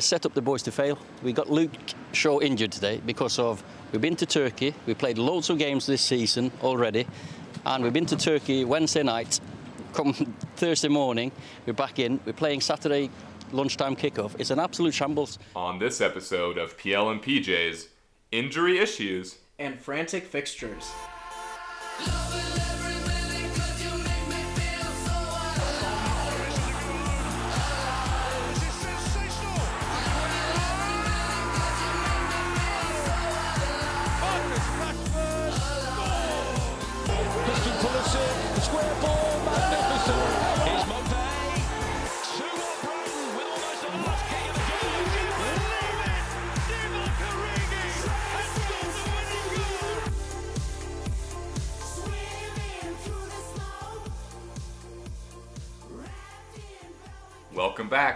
It's set up the boys to fail. We got Luke Shaw injured today because of we've been to Turkey. We played loads of games this season already, and we've been to Turkey Wednesday night. Come Thursday morning, we're back in. We're playing Saturday lunchtime kickoff. It's an absolute shambles. On this episode of PL and PJ's Injury Issues, and frantic fixtures.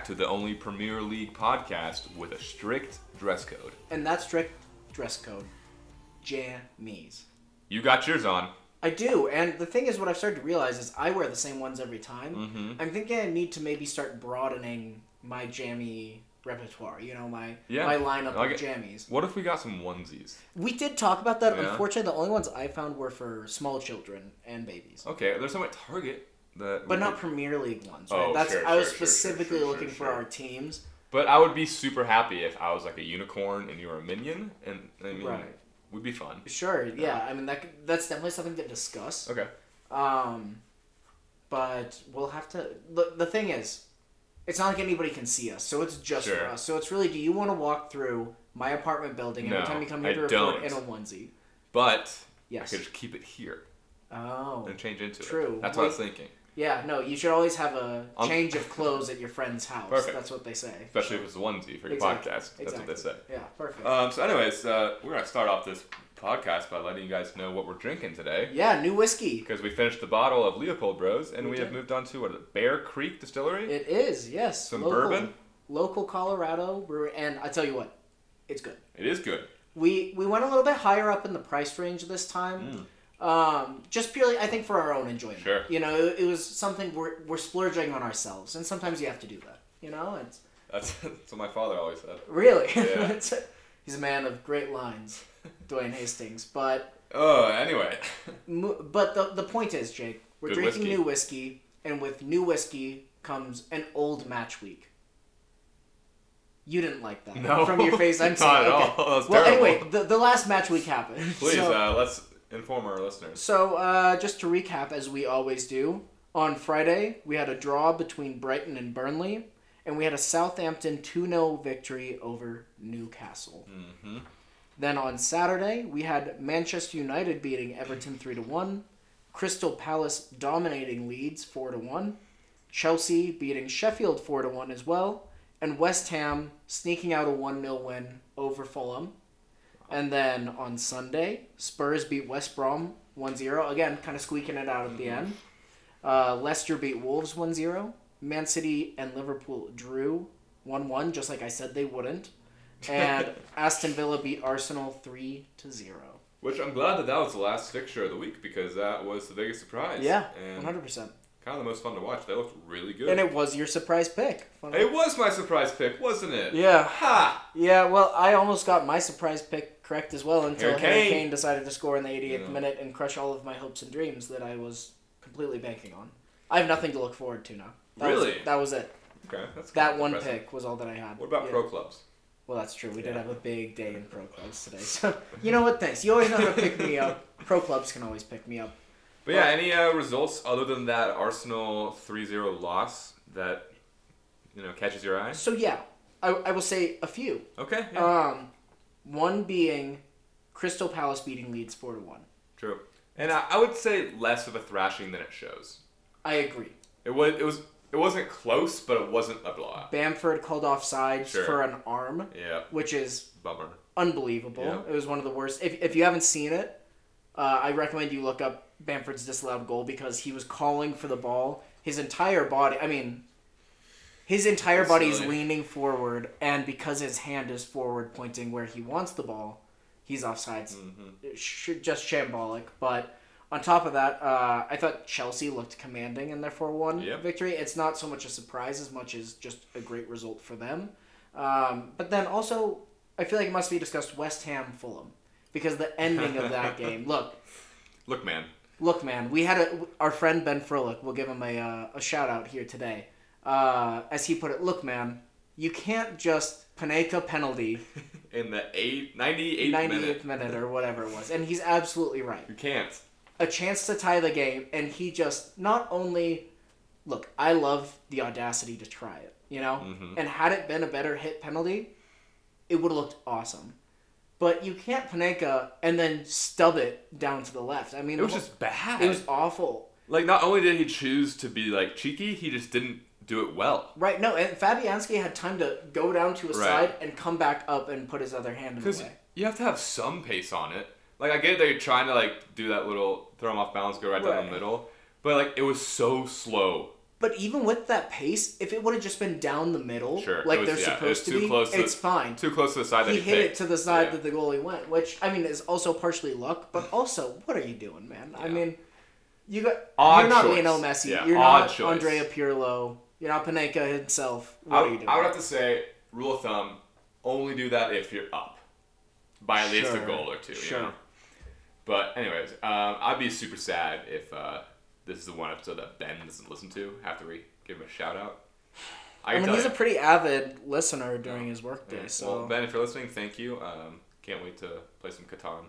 Back to the only Premier League podcast with a strict dress code. And that strict dress code. Jammies. You got yours on. I do, and the thing is, what I've started to realize is I wear the same ones every time. Mm-hmm. I'm thinking I need to maybe start broadening my jammy repertoire. You know, my Yeah. my lineup Like of jammies. What if we got some onesies? We did talk about that. Yeah. Unfortunately, the only ones I found were for small children and babies, Okay, there's some at Target that. but not Premier League ones. Oh, Right? That's sure, I was sure, specifically sure, looking for our teams. But I would be super happy if I was like a unicorn and you were a minion, and I mean, Right. would be fun. Sure, yeah. I mean that could- that's definitely something to discuss. Okay. Um, but we'll have to. The, the thing is, it's not like anybody can see us, so it's just for us. So it's really, do you want to walk through my apartment building every No, time you come here I to record don't. in a onesie? But Yes. I could just keep it here Oh, and change into True. it. That's what I was thinking. Yeah. No, you should always have a Um, change of clothes at your friend's house. Perfect. That's what they say. Especially if it's a onesie for your Exactly. podcast. That's what they say. Yeah, perfect. Um, so, anyways, uh, we're gonna start off this podcast by letting you guys know what we're drinking today. yeah, new whiskey. Because we finished the bottle of Leopold Bros, and We we, have did. moved on to what, Bear Creek Distillery. It is yes. Some local, bourbon? Local Colorado brewery, and I tell you what, it's good. it is good. We we went a little bit higher up in the price range this time. Um, just purely, I think, for our own enjoyment. Sure. You know, it, it was something we're, we're splurging on ourselves, and sometimes you have to do that. You know, it's That's, that's what my father always said. really. Yeah. he's a man of great lines, Dwayne Hastings. But Oh, anyway. but the the point is, Jake, we're Good drinking whiskey. new whiskey, and with new whiskey comes an old match week. You didn't like that No. from your face. I'm Not sorry. at Okay. all. Well, terrible. anyway, the, the last match week happened. Please, So- uh, let's inform our listeners. So, uh, just to recap, as we always do, on Friday, we had a draw between Brighton and Burnley, and we had a Southampton 2 0 victory over Newcastle. Mm-hmm. Then on Saturday, we had Manchester United beating Everton 3 1, Crystal Palace dominating Leeds 4 1, Chelsea beating Sheffield 4 1 as well, and West Ham sneaking out a 1 0 win over Fulham. And then on Sunday, Spurs beat West Brom 1 0. Again, kind of squeaking it out at the end. Uh, Leicester beat Wolves 1 0. Man City and Liverpool drew 1 1, just like I said they wouldn't. And Aston Villa beat Arsenal 3 to 0. Which I'm glad that that was the last fixture of the week because that was the biggest surprise. Yeah, and 100%. kind of the most fun to watch. They looked really good. And it was your surprise pick. Fun- It was my surprise pick, wasn't it? Yeah. Ha! Yeah, well, I almost got my surprise pick correct as well until Harry Harry Kane. Kane decided to score in the 88th Yeah. minute and crush all of my hopes and dreams that I was completely banking on. I have nothing to look forward to now. That was- Really? that was it. Okay, that's That one pick was all that I had. What about Yeah. pro clubs? Well, that's true. We did have a big day in pro clubs today. So, you know what? Thanks. You always know how to pick me up. Pro clubs can always pick me up. But yeah, any uh, results other than that Arsenal 3-0 loss that you know catches your eye? So, yeah, I, I will say a few. Okay, yeah, Um, one being Crystal Palace beating Leeds 4 to 1. true. And I, I would say less of a thrashing than it shows. I agree. It was it was it wasn't close, but it wasn't a blowout. Bamford called off sides Sure. for an arm, Yeah, which is bummer. unbelievable. Yeah. It was one of the worst. If, if you haven't seen it, uh, I recommend you look up Bamford's disallowed goal because he was calling for the ball. His entire body, I mean, his entire That's body is silly. leaning forward, and because his hand is forward pointing where he wants the ball, he's offsides. Mm-hmm. Just shambolic. But on top of that, uh, I thought Chelsea looked commanding in their 4 1 Yep. victory. It's not so much a surprise as much as just a great result for them. Um, but then also, I feel like it must be discussed West Ham Fulham because the ending of that game. Look, Look, man. look, man. We had a our friend Ben Froelich. We'll give him a uh, a shout out here today. Uh, as he put it, look, man. You can't just Panenka penalty In the eight, 98th 98th minute. minute or whatever it was, and he's absolutely right. You can't. a chance to tie the game, and he just not only look. I love the audacity to try it, you know. Mhm. And had it been a better hit penalty, it would have looked awesome. But you can't Panenka and then stub it down to the left. I mean, It was the just bad. it was awful. like not only did he choose to be like cheeky, he just didn't do it well. Right? No, and Fabianski had time to go down to a Right. side and come back up and put his other hand in the way. you have to have some pace on it. Like I get they're trying to like do that little throw him off balance, go right, down the middle, but like it was so slow. But even with that pace, if it would have just been down the middle, Sure, like was- they're yeah, supposed to too be, close to- it's fine. Too close to the side that he he hit it to the side Yeah. that the goalie went, which I mean is also partially luck, but also what are you doing, man? I mean, you got Odd you're not choice. Lionel Messi, Yeah, you're odd not choice. Andrea Pirlo, you're not Panenka himself. What I, are you doing? I would have to say, rule of thumb, only do that if you're up by at least a goal or two. sure. You know? But anyways, um, I'd be super sad if uh, this is the one episode that Ben doesn't listen to after we give him a shout out. I can mean, he's a pretty avid listener during his workday, Yeah. so Well, Ben, if you're listening, thank you. Um, can't wait to play some Catan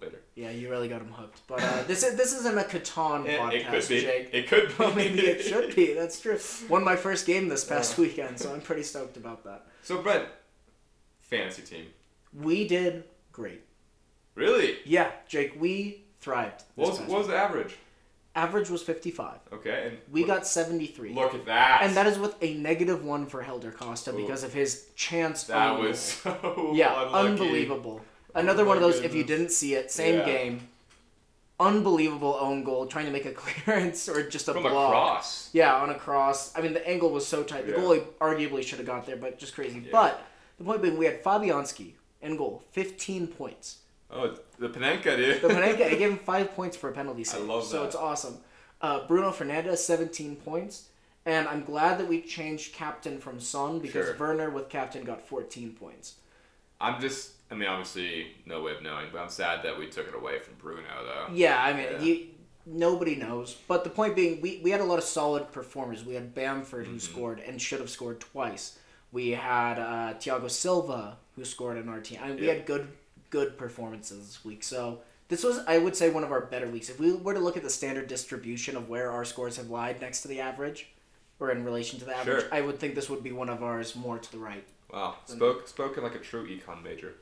later. yeah, you really got him hooked. But uh, this is this isn't a Catan It, podcast, it could be. Jake. It could be. Well, maybe it should be. That's true. Won my first game this past weekend, so I'm pretty stoked about that. So, Brent, fantasy team. We did great. Really? Yeah, Jake, we thrived. What was, what was the average? Average was 55. Okay. And We got 73. Look at that. and that is with a negative one for Helder Costa Ooh. because of his chance. That was so yeah, unlucky. unbelievable. Another one of those. If you didn't see it, same Yeah. game. Unbelievable own goal, trying to make a clearance or just a From block. across. Yeah, on a cross. I mean, the angle was so tight. The Yeah. goalie arguably should have got there, but just crazy. Yeah. But the point being, we had Fabianski in goal, 15 points. Oh, the Panenka, dude. The Panenka, I gave him five points for a penalty save. I love that. So it's awesome. Uh, Bruno Fernandes, 17 points. And I'm glad that we changed captain from Son because Sure. Werner with captain got 14 points. I'm just, I mean, obviously, no way of knowing, but I'm sad that we took it away from Bruno, though. Yeah, I mean, Yeah. You, nobody knows. But the point being, we, we had a lot of solid performers. We had Bamford, who Mm-hmm. scored and should have scored twice. We had uh, Thiago Silva, who scored in our team. I mean, we Yeah. had good good performances this week. So this was, I would say, one of our better weeks. If we were to look at the standard distribution of where our scores have lied next to the average, or in relation to the average, Sure. I would think this would be one of ours more to the right. Wow, spoke spoken like a true econ major.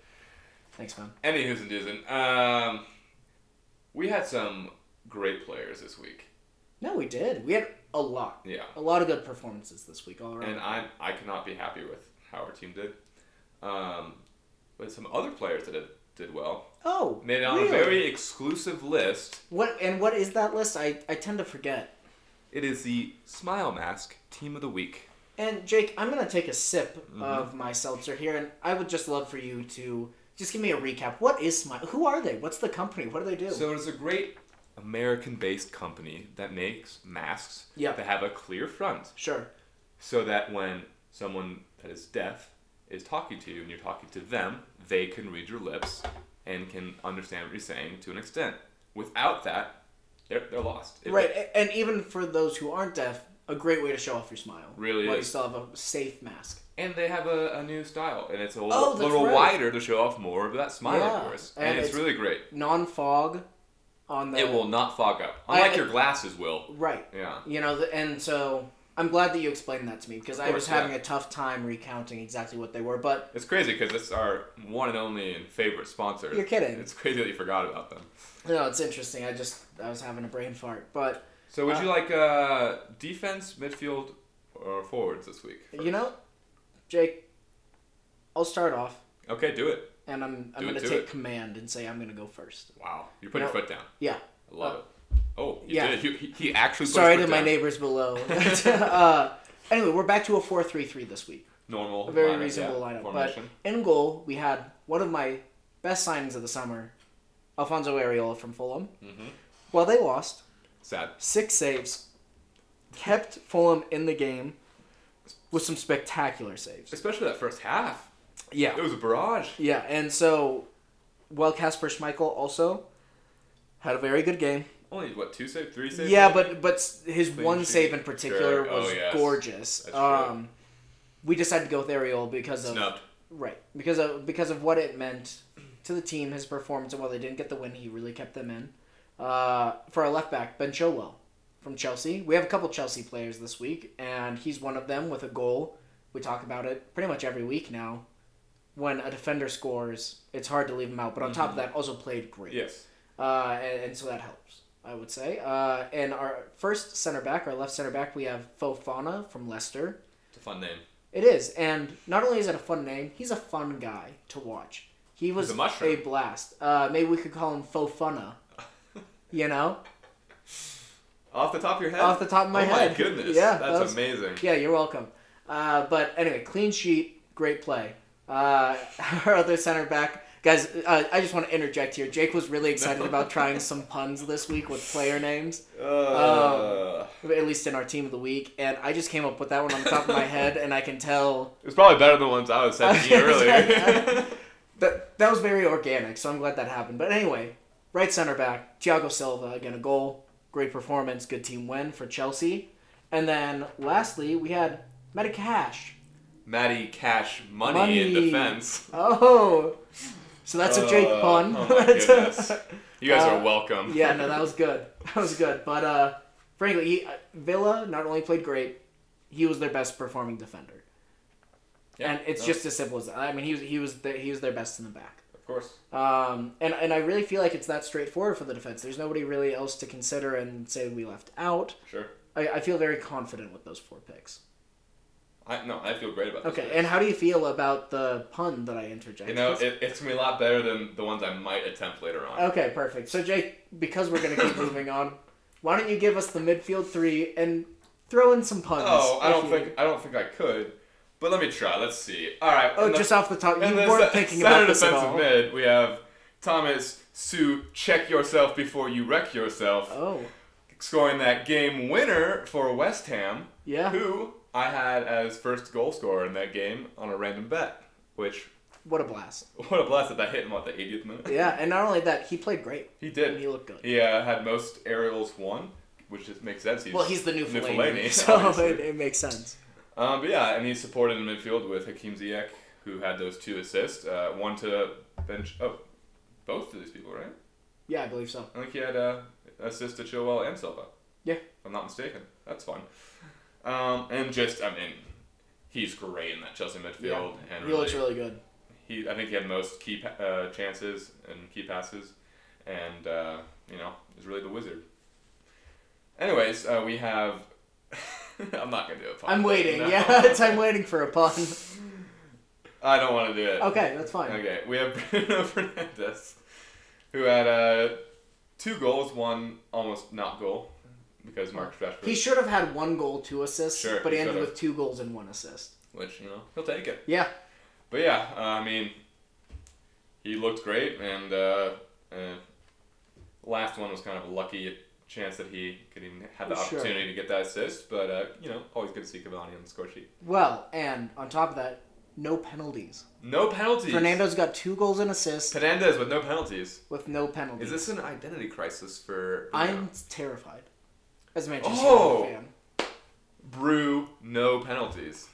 Thanks, man. Any who's and doosn't. Um, we had some great players this week. No, we did. We had a lot. Yeah. A lot of good performances this week all around. And I I cannot be happy with how our team did. Um, but some other players that did, did well oh, made it on really? a very exclusive list. What and what is that list? I, I tend to forget. It is the Smile Mask Team of the Week. And Jake, I'm gonna take a sip Mm-hmm. of my seltzer here, and I would just love for you to just give me a recap. What is Smile? Who are they? What's the company? What do they do? So it's a great American-based company that makes masks Yeah. that have a clear front, sure. so that when someone that is deaf is talking to you and you're talking to them, they can read your lips and can understand what you're saying to an extent. Without that, they're, they're lost. If right, and even for those who aren't deaf, a great way to show off your smile. Really while you still have a safe mask. and they have a, a new style, and it's a Oh, little, that's little right. wider to show off more of that smile, Yeah, of course. and And, it's, it's- really great. Non-fog on the. It will not fog up, I- unlike your glasses will. Right. Yeah. You know, and so I'm glad that you explained that to me because I was having yeah. a tough time recounting exactly what they were. But It's crazy because it's our one and only and favorite sponsor. You're kidding. It's crazy that you forgot about them. no, it's interesting. I just I was having a brain fart. But So would Uh, you like uh, defense, midfield, or forwards this week? you know, Jake, I'll start off, Okay, do it. and I'm I'm Do it, gonna do take it. command and say I'm gonna go first. Wow, you put your No. foot down. Yeah. I love Uh, it. Oh, you yeah. did it. He, he actually put Sorry his to foot my down. neighbors below. uh, anyway, we're back to a four-three-three this week. Normal. A very lineup, reasonable yeah, lineup. Formation. But in goal, we had one of my best signings of the summer, Alfonso Areola from Fulham. Mhm. Well, they lost. Sad. Six saves. Kept Fulham in the game. with some spectacular saves. Especially that first half. Yeah. It was a barrage. Yeah, and so, well, Kasper Schmeichel also had a very good game. Only what two saves, three saves? Yeah, but but his Clean one sheet. save in particular Sure. Oh, was yes. gorgeous. That's true. Um, we decided to go with Ariel because of snubbed. right because of because of what it meant to the team, his performance, and while they didn't get the win, he really kept them in. Uh, for our left back, Ben Chilwell from Chelsea. We have a couple Chelsea players this week, and he's one of them with a goal. We talk about it pretty much every week now. When a defender scores, it's hard to leave him out. But on top of that, also played great. Yes. Uh, and, and so that helps, I would say. Uh, and our first center back, our left center back, we have Fofana from Leicester. It's a fun name. It is, and not only is it a fun name, he's a fun guy to watch. He was a mushroom. blast. Uh, maybe we could call him Fofana. You know, Off the top of your head? off the top of my oh head. my goodness. Yeah, That's that was- amazing. Yeah, you're welcome. Uh, but anyway, clean sheet, great play. Uh, our other center back, guys. Uh, I just want to interject here. Jake was really excited about trying some puns this week with player names. Uh, at least in our team of the week, and I just came up with that one on the top of my head, and I can tell It's probably better than the ones I was sending you earlier. that that was very organic. So I'm glad that happened. But anyway, right center back Thiago Silva again a goal, great performance, good team win for Chelsea, and then lastly we had Matty Cash. Matty Cash money, Money. in defense. Oh, so that's a Jake Uh, pun. Oh my goodness. You guys Uh, are welcome. yeah, no, that was good. That was good. But uh, frankly, he, uh, Villa not only played great, he was their best performing defender. Yeah, and it's no, just as simple as that. I mean, he was he was the, he was their best in the back. Course. Um, and and I really feel like it's that straightforward for the defense. There's nobody really else to consider and say we left out. Sure. I, I feel very confident with those four picks. I no, I feel great about. Okay, race. and how do you feel about the pun that I interjected? You know, it, it's gonna be a lot better than the ones I might attempt later on. Okay, perfect. So Jake, because we're gonna keep moving on, why don't you give us the midfield three and throw in some puns? Oh, I don't you- think I don't think I could. But let me try. Let's see. All right. Oh, in the- just off the top, you weren't ce- thinking about this at defensive all. mid, we have Thomas Sue. Check yourself before you wreck yourself. Oh, Scoring that game winner for West Ham. yeah. Who I had as first goal scorer in that game on a random bet. Which What a blast. what a blast that that hit him at the 80th minute. Yeah, and not only that, he played great. He did. And he looked good. He uh, had most aerials won, which just makes sense. He's Well, he's the new Fellaini, so it, it makes sense. Um, but yeah, and he's supported in midfield with Hakim Ziyech, who had those two assists. Uh, one to bench. Oh, both of these people, right? Yeah, I believe so. I think he had uh, assist to Chilwell and Silva. Yeah. If I'm not mistaken. That's fun. Um, and just, I mean, he's great in that Chelsea midfield. And He looks really good. he, I think he had most key uh, chances and key passes, and uh, you know, is really the wizard. Anyways, uh, we have. I'm not gonna do a pun. I'm waiting. No. Yeah, it's, I'm waiting for a pun. I don't want to do it. Okay, that's fine. Okay, we have Bruno Fernandes, who had uh, two goals, one almost not goal because Marcus Rashford, He should have had one goal, two assists, Sure, but he ended should've. with two goals and one assist. which you know he'll take it. Yeah, But yeah, uh, I mean, he looked great, and uh, uh, last one was kind of a lucky chance that he could even have the Sure. opportunity to get that assist. But uh, you know, always good to see Cavani on the score sheet. well, and on top of that, no penalties. No penalties. Fernando's got two goals and assists Fernandes with no penalties. with no penalties. Is this an identity crisis for? I'm terrified as a Manchester Oh! United fan. Brew no penalties.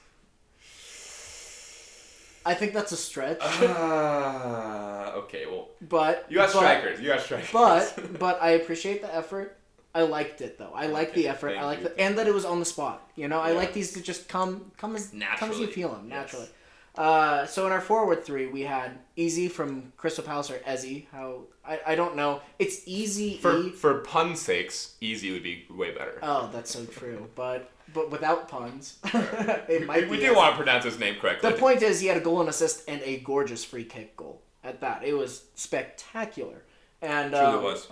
I think that's a stretch, Ah, okay. Well, but you got but- strikers. You got strikers. But but I appreciate the effort. I liked it though. I like the effort. I like the and that it was on the spot. You know, I Yeah. like these to just come come as come as you Naturally, feel them yes. naturally. Uh, so in our forward three, we had Easy from Crystal Palace or Ezzy. How I, I don't know. It's Easy for E. for pun sakes, easy would be way better. Oh, that's so true. But but without puns, it might we, we do want to pronounce his name correctly. The point is, he had a goal and assist and a gorgeous free kick goal. At that, it was spectacular. And Truly um, was.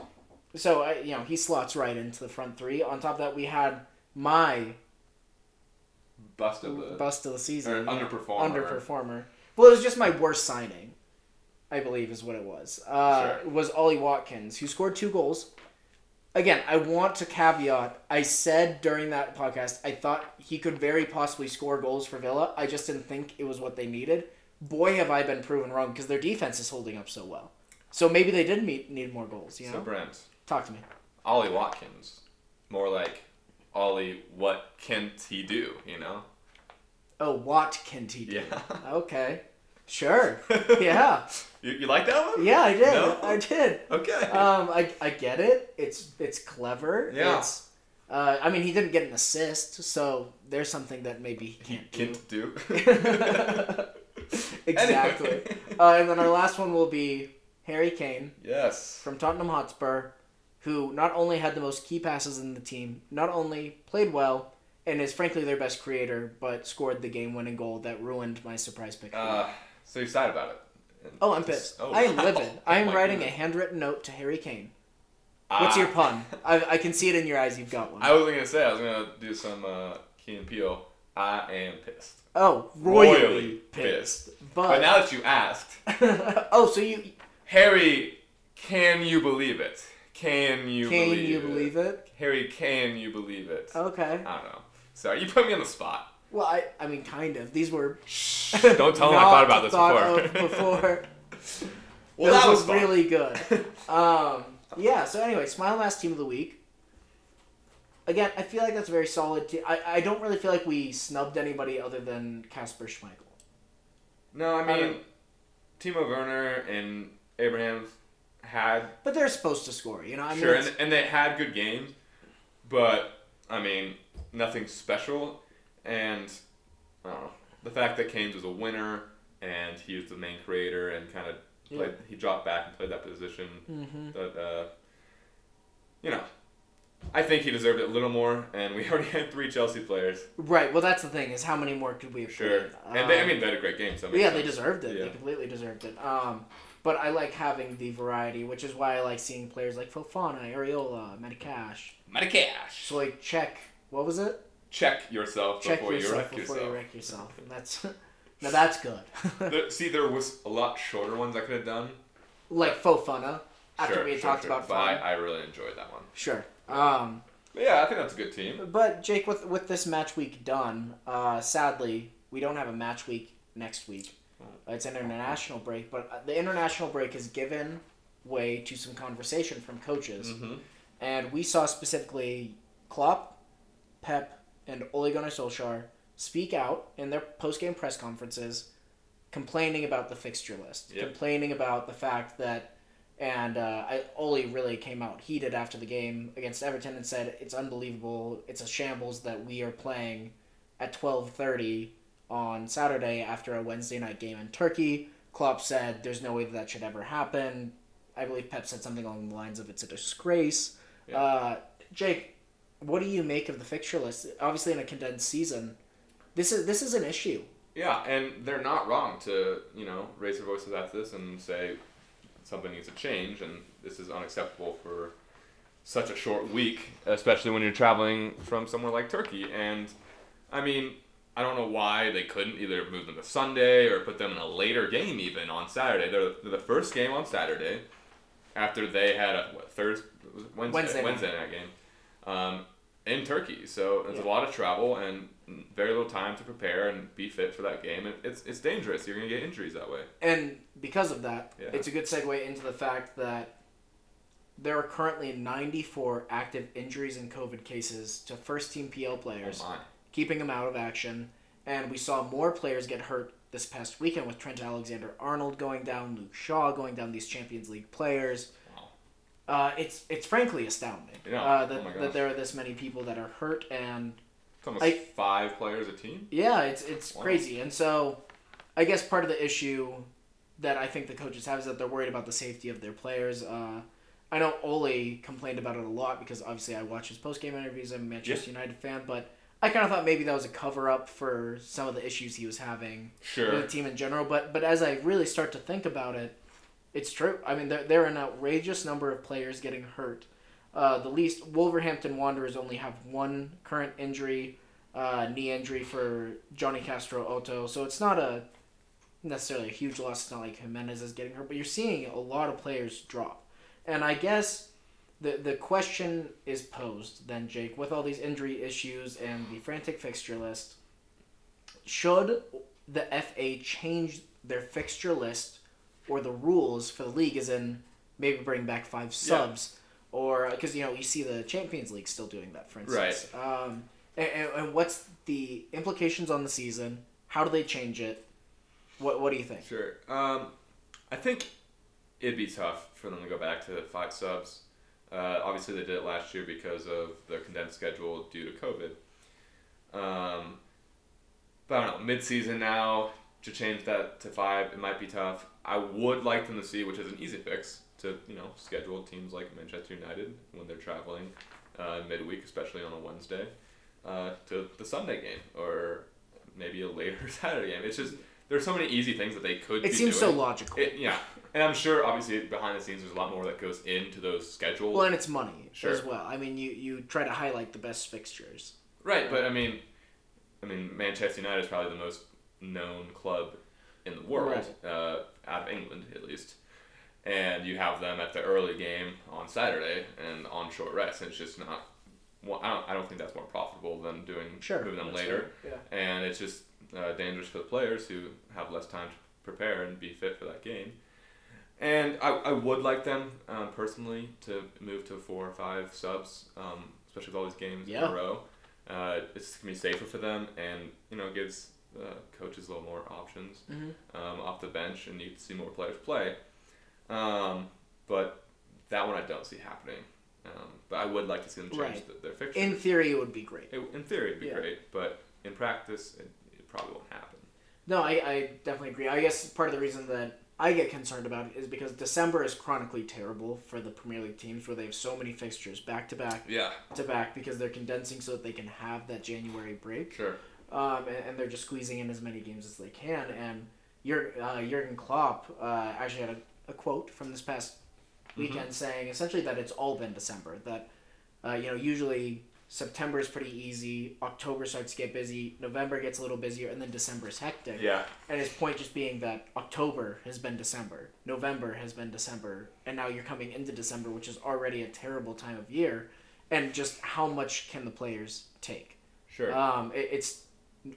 So uh, you know he slots right into the front three. On top of that, we had my Bust of the. bust of the season, Or underperformer, Underperformer. Well, it was just my worst signing, I believe, is what it was. Uh, Sure. Was Ollie Watkins, who scored two goals. again, I want to caveat. I said during that podcast, I thought he could very possibly score goals for Villa. I just didn't think it was what they needed. Boy, have I been proven wrong because their defense is holding up so well. So maybe they did meet, need more goals. You know, So Brent, talk to me. Ollie Watkins, more like Ollie, what can he do? You know? Oh, what can he do? Yeah. Okay, sure. Yeah, You, you like that one? yeah, I did. No? I did. Okay. Um, I, I get it. It's it's clever. Yeah. It's, uh, I mean, he didn't get an assist, so there's something that maybe he he can't do. can't do. exactly. Anyway. Uh, and then our last one will be Harry Kane yes. from Tottenham Hotspur, who not only had the most key passes in the team, not only played well, and is frankly their best creator, but scored the game-winning goal that ruined my surprise pick. Uh, so you're sad about it? oh, I'm pissed. Oh, I am wow. livid. I am Oh writing a handwritten note to Harry Kane. What's Ah. your pun? I, I can see it in your eyes. You've got one. I wasn't gonna say. I was gonna do some uh, Key and Peele. I am pissed. oh, royally, Royally pissed. But But, now that you asked, oh, so you Harry, can you believe it? Can you can believe you it? believe it? Harry, can you believe it? Okay. I don't know. Sorry, you put me on the spot. Well, I I mean, kind of. These were Don't tell him I thought about this thought before. before. well, Those that was fun. really good. Um, yeah. So anyway, Smile Mask Team of the Week. Again, I feel like that's a very solid. Te- I I don't really feel like we snubbed anybody other than Kasper Schmeichel. No, I I mean, don't- Timo Werner and Abraham had But they're supposed to score, you know. I mean, sure, it's- and, and they had good games, but I mean, nothing special. And I don't know the fact that Kane's was a winner and he was the main creator and kind of played. He dropped back and played that position. Mhm. That uh, you know, I think he deserved it a little more. And we already had three Chelsea players. right. Well, that's the thing is how many more could we have Sure, played? and they, I Um, mean, they had a great game. So yeah, they deserved it. They completely deserved it. Um, but I like having the variety, which is why I like seeing players like Fofana, Areola, Medicash. Medicash. So like check. What was it? Check yourself Check before you yourself wreck before yourself. you wreck yourself. And that's now that's good. The- see, there was a lot shorter ones I could have done. like Fofana. After Sure, we had sure, talked sure. about but. I, I really enjoyed that one. Sure. Um, yeah, I think that's a good team. but Jake, with with this match week done, uh, sadly we don't have a match week next week. It's an international break, but uh, the international break has given way to some conversation from coaches, Mm-hmm. and we saw specifically Klopp, Pep, and Ole Gunnar Solskjaer speak out in their post game press conferences, complaining about the fixture list, Yep. complaining about the fact that. And uh, I, Ole really came out heated after the game against Everton and said it's unbelievable. It's a shambles that we are playing at twelve thirty on Saturday after a Wednesday night game in Turkey. Klopp said there's no way that, that should ever happen. I believe Pep said something along the lines of it's a disgrace. Yeah. Uh, Jake, what do you make of the fixture list? Obviously, in a condensed season, this is this is an issue. Yeah, and they're not wrong to you know raise their voices after this and say something needs to change, and this is unacceptable for such a short week, especially when you're traveling from somewhere like Turkey. And I mean, I don't know why they couldn't either move them to Sunday or put them in a later game even on Saturday. They're, they're the first game on Saturday after they had a what, Thursday, Wednesday, Wednesday Wednesday, night. game um, in Turkey. So it's Yeah. a lot of travel and very little time to prepare and be fit for that game. It, it's it's dangerous. You're gonna get injuries that way. And because of that, Yeah. it's a good segue into the fact that there are currently 94 active injuries and COVID cases to first team PL players, Oh. Keeping them out of action. And we saw more players get hurt this past weekend with Trent Alexander Arnold going down, Luke Shaw going down, these Champions League players. Wow. Uh, it's it's frankly astounding Yeah. uh, Oh that, my that there are this many people that are hurt and It's almost I- five players a team. yeah, it's it's Wow. crazy. And so I guess part of the issue that I think the coaches have is that they're worried about the safety of their players. Uh, I know Ole complained about it a lot because obviously I watch his post game interviews. I'm a Manchester United fan, but I kind of thought maybe that was a cover up for some of the issues he was having Sure. with the team in general. But but as I really start to think about it, it's true. I mean, there, there are an outrageous number of players getting hurt. Uh, the least Wolverhampton Wanderers only have one current injury, uh, knee injury for Jonny Castro Otto. So it's not a necessarily a huge loss. It's not like Jimenez is getting hurt, but you're seeing a lot of players drop. And I guess the the question is posed then, Jake, with all these injury issues and the frantic fixture list. Should the FA change their fixture list or the rules for the league, as in maybe bring back five subs, or because you know you see the Champions League still doing that, for instance. Right. Um, and, and, and what's the implications on the season? How do they change it? What What do you think? Sure. Um, I think it'd be tough for them to go back to five subs. Uh, obviously, they did it last year because of the condensed schedule due to COVID. Um, but I don't know. Mid-season now to change that to five, it might be tough. I would like them to see, which is an easy fix, to you know schedule teams like Manchester United when they're traveling uh, midweek, especially on a Wednesday, uh, to the Sunday game or maybe a later Saturday game. It's just there's so many easy things that they could. It seems so logical. It, yeah, and I'm sure obviously behind the scenes there's a lot more that goes into those schedules. Well, and it's money Sure. as well. I mean, you you try to highlight the best fixtures. right, but I mean, I mean Manchester United is probably the most known club in the world, uh, out of England at least. And you have them at the early game on Saturday and on short rest, and it's just not. Well, I don't, I don't think that's more profitable than doing Sure, moving them later. fair, and it's just uh, dangerous for the players who have less time to prepare and be fit for that game. And I, I would like them um, personally to move to four or five subs, um, especially with all these games in a row. Uh, it's gonna be safer for them, and you know gives uh, coaches a little more options Mhm. um, off the bench, and you can see more players play. Um, but that one I don't see happening. Um, but I would like to see them change Right. the, their fixture. In theory, it would be great. It, in theory, it'd be Yeah. great, but in practice, it, it probably won't happen. No, I, I definitely agree. I guess part of the reason that I get concerned about is because December is chronically terrible for the Premier League teams where they have so many fixtures back to back Yeah, to back because they're condensing so that they can have that January break. sure. um, and, and they're just squeezing in as many games as they can. And Jur- uh, Jurgen Klopp uh, actually had a, a quote from this past weekend saying essentially that it's all been December. That uh, you know usually September is pretty easy, October starts to get busy, November gets a little busier, and then December is hectic. Yeah, And his point just being that October has been December, November has been December, and now you're coming into December, which is already a terrible time of year. And just how much can the players take? sure. Um, it, it's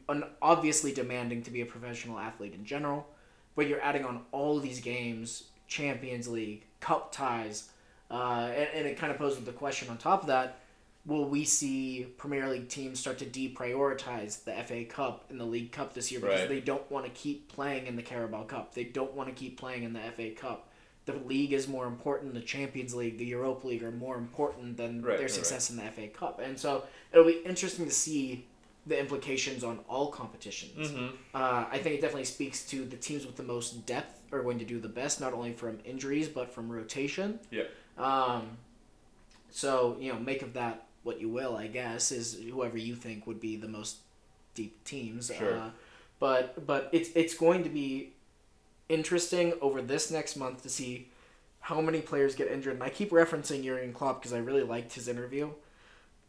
an obviously demanding to be a professional athlete in general, but you're adding on all these games, Champions League, Cup ties, uh, and, and it kind of poses the question on top of that: Will we see Premier League teams start to deprioritize the FA Cup and the League Cup this year because Right. they don't want to keep playing in the Carabao Cup? They don't want to keep playing in the FA Cup. The league is more important. The Champions League, the Europa League are more important than Right, their right, success in the FA Cup. And so it'll be interesting to see the implications on all competitions. Mm-hmm. Uh, I think it definitely speaks to the teams with the most depth are going to do the best, not only from injuries but from rotation. Yeah. Um, so you know, make of that what you will. I guess is whoever you think would be the most deep teams. Sure. Uh, but but it's it's going to be interesting over this next month to see how many players get injured. And I keep referencing Jurgen Klopp because I really liked his interview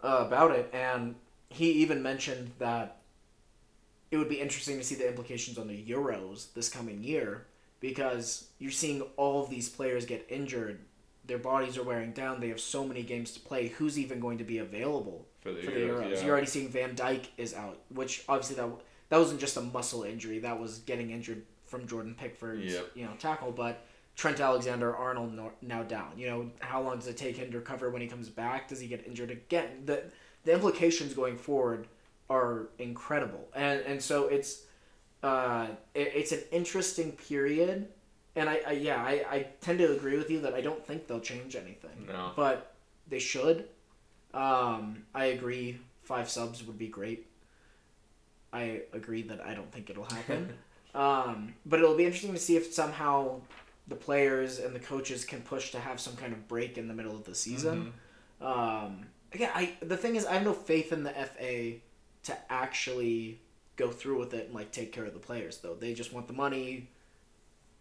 uh, about it, and he even mentioned that it would be interesting to see the implications on the Euros this coming year because you're seeing all of these players get injured. Their bodies are wearing down. They have so many games to play. Who's even going to be available For the for the Euros, Euros? yeah. You're already seeing Van Dijk is out, which obviously that that wasn't just a muscle injury. That was getting injured from Jordan Pickford's Yep. you know tackle. But Trent Alexander Arnold now down. You know how long does it take him to recover when he comes back? Does he get injured again? The the implications going forward are incredible, and and so it's uh it, it's an interesting period. And I, I yeah I, I tend to agree with you that I don't think they'll change anything No. but they should. Um, I agree. Five subs would be great. I agree that I don't think it'll happen. um, but it'll be interesting to see if somehow the players and the coaches can push to have some kind of break in the middle of the season. Um, again, I the thing is, I have no faith in the FA to actually go through with it and like take care of the players. Though they just want the money.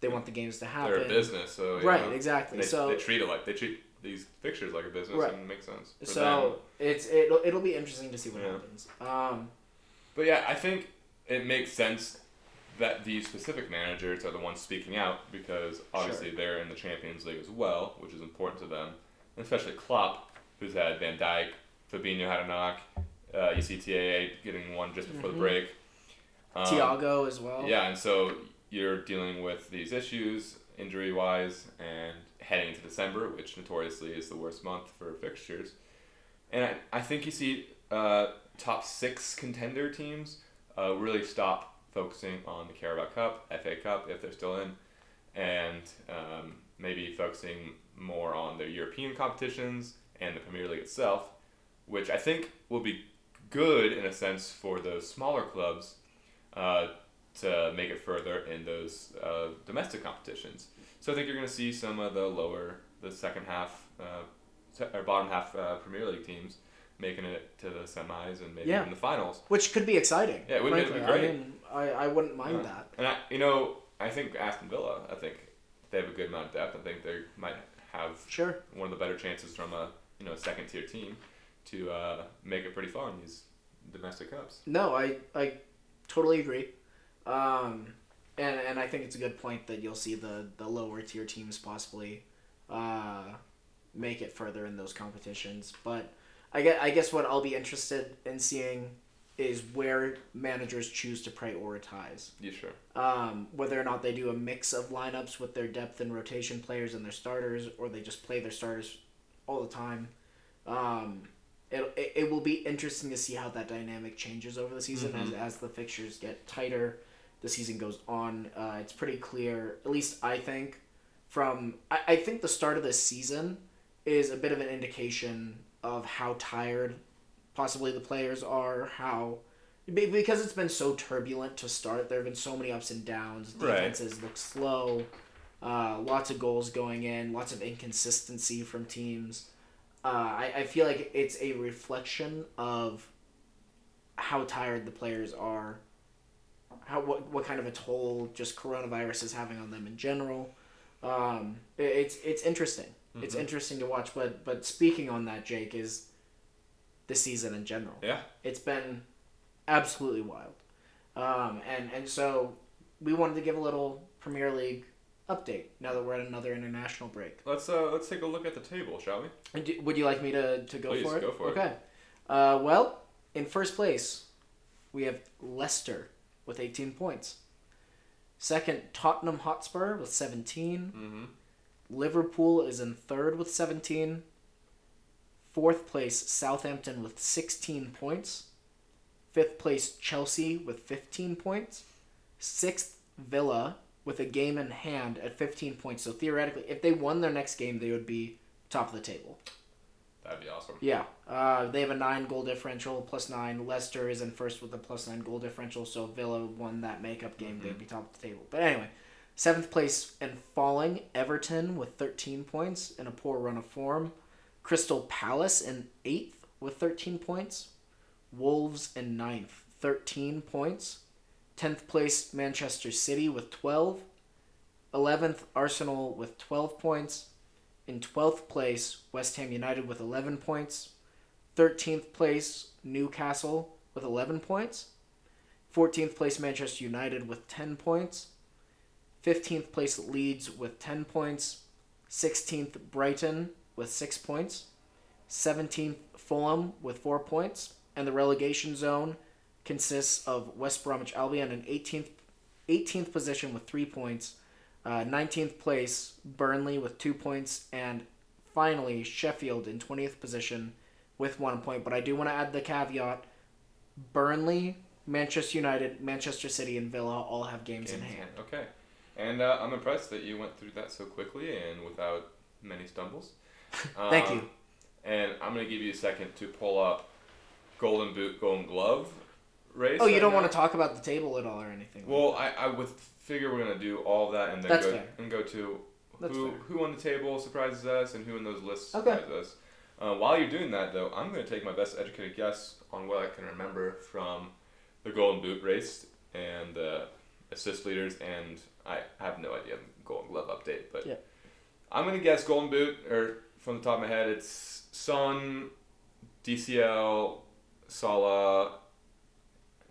They want the games to happen. They're a business, so you Right, know, exactly. They, So- they treat it like they treat these fixtures like a business, Right. and it makes sense. For So them. it's it'll, it'll be interesting to see what Yeah. happens. Um, But yeah, I think it makes sense that these specific managers are the ones speaking out because obviously they're in the Champions League as well, which is important to them. especially Klopp, who's had Van Dijk, Fabinho had a knock, uh, ECTAA getting one just before the break. Um, Thiago as well. Yeah, and so you're dealing with these issues injury wise and heading into December, which notoriously is the worst month for fixtures. And I, I think you see uh, top six contender teams uh, really stop focusing on the Carabao Cup, FA Cup, if they're still in, and um, maybe focusing more on their European competitions and the Premier League itself, which I think will be good in a sense for those smaller clubs uh, to make it further in those uh, domestic competitions. So I think you're going to see some of the lower, the second half, uh, or bottom half uh, Premier League teams making it to the semis and maybe Yeah. even the finals. Which could be exciting. Yeah, it would be- frankly. be great. I mean, I, I wouldn't mind Yeah. that. And I, you know, I think Aston Villa, I think they have a good amount of depth. I think they might have Sure. one of the better chances from a you know second tier team to uh, make it pretty far in these domestic cups. No, I I totally agree. Um, and and I think it's a good point that you'll see the the lower tier teams possibly uh, make it further in those competitions. But I guess, I guess what I'll be interested in seeing is where managers choose to prioritize. Yeah, sure. Um, whether or not they do a mix of lineups with their depth and rotation players and their starters, or they just play their starters all the time. Um, it, it, it will be interesting to see how that dynamic changes over the season as, as the fixtures get tighter, the season goes on. Uh, it's pretty clear, at least I think, from I, I think the start of this season is a bit of an indication of how tired possibly the players are, how be- because it's been so turbulent to start. There have been so many ups and downs. Right. Defenses look slow. Uh, lots of goals going in. Lots of inconsistency from teams. Uh, I, I feel like it's a reflection of how tired the players are. How what, what kind of a toll just coronavirus is having on them in general. Um, it, it's it's interesting. It's interesting to watch. But but speaking on that, Jake is the season in general Yeah. it's been absolutely wild. Um, and and so we wanted to give a little Premier League update now that we're at another international break. Let's uh let's take a look at the table, shall we? And do, would you like me to, to go Please, for it? go for it. okay. Uh, well, in first place, we have Leicester with 18 points. Second, Tottenham Hotspur with 17. Mm-hmm. Liverpool is in third with 17. Fourth place, Southampton with 16 points. Fifth place, Chelsea with 15 points. Sixth, Villa with a game in hand at 15 points. So theoretically, if they won their next game, they would be top of the table. That'd be awesome. Yeah, uh, they have a nine goal differential, plus nine. Leicester is in first with a plus nine goal differential, so if Villa won that makeup game, they'd be top of the table. But anyway, seventh place and falling, Everton with 13 points in a poor run of form. Crystal Palace in eighth with 13 points. Wolves in ninth, 13 points. 10th place, Manchester City with 12. 11th, Arsenal with 12 points. In 12th place, West Ham United with 11 points. 13th place, Newcastle with 11 points. 14th place, Manchester United with 10 points. 15th place, Leeds with 10 points. 16th, Brighton with 6 points. 17th, Fulham with 4 points. And the relegation zone consists of West Bromwich Albion in 18th, 18th position with 3 points. Uh, 19th place, Burnley with two points, and finally Sheffield in 20th position with one point. But I do want to add the caveat: Burnley, Manchester United, Manchester City, and Villa all have games in hand. Okay. And uh, I'm impressed that you went through that so quickly and without many stumbles. Thank Um, you. And I'm going to give you a second to pull up Golden Boot, Golden Glove race. Oh, you right don't now. want to talk about the table at all or anything? Well, I, I would figure we're going to do all that and then That's go fair. and go to That's who fair. who on the table surprises us and who in those lists Okay. surprises us. Uh, while you're doing that, though, I'm going to take my best educated guess on what I can remember from the Golden Boot race and the assist leaders, and I have no idea the Golden Glove update, but Yeah. I'm going to guess Golden Boot, or from the top of my head, it's Son, DCL, Salah,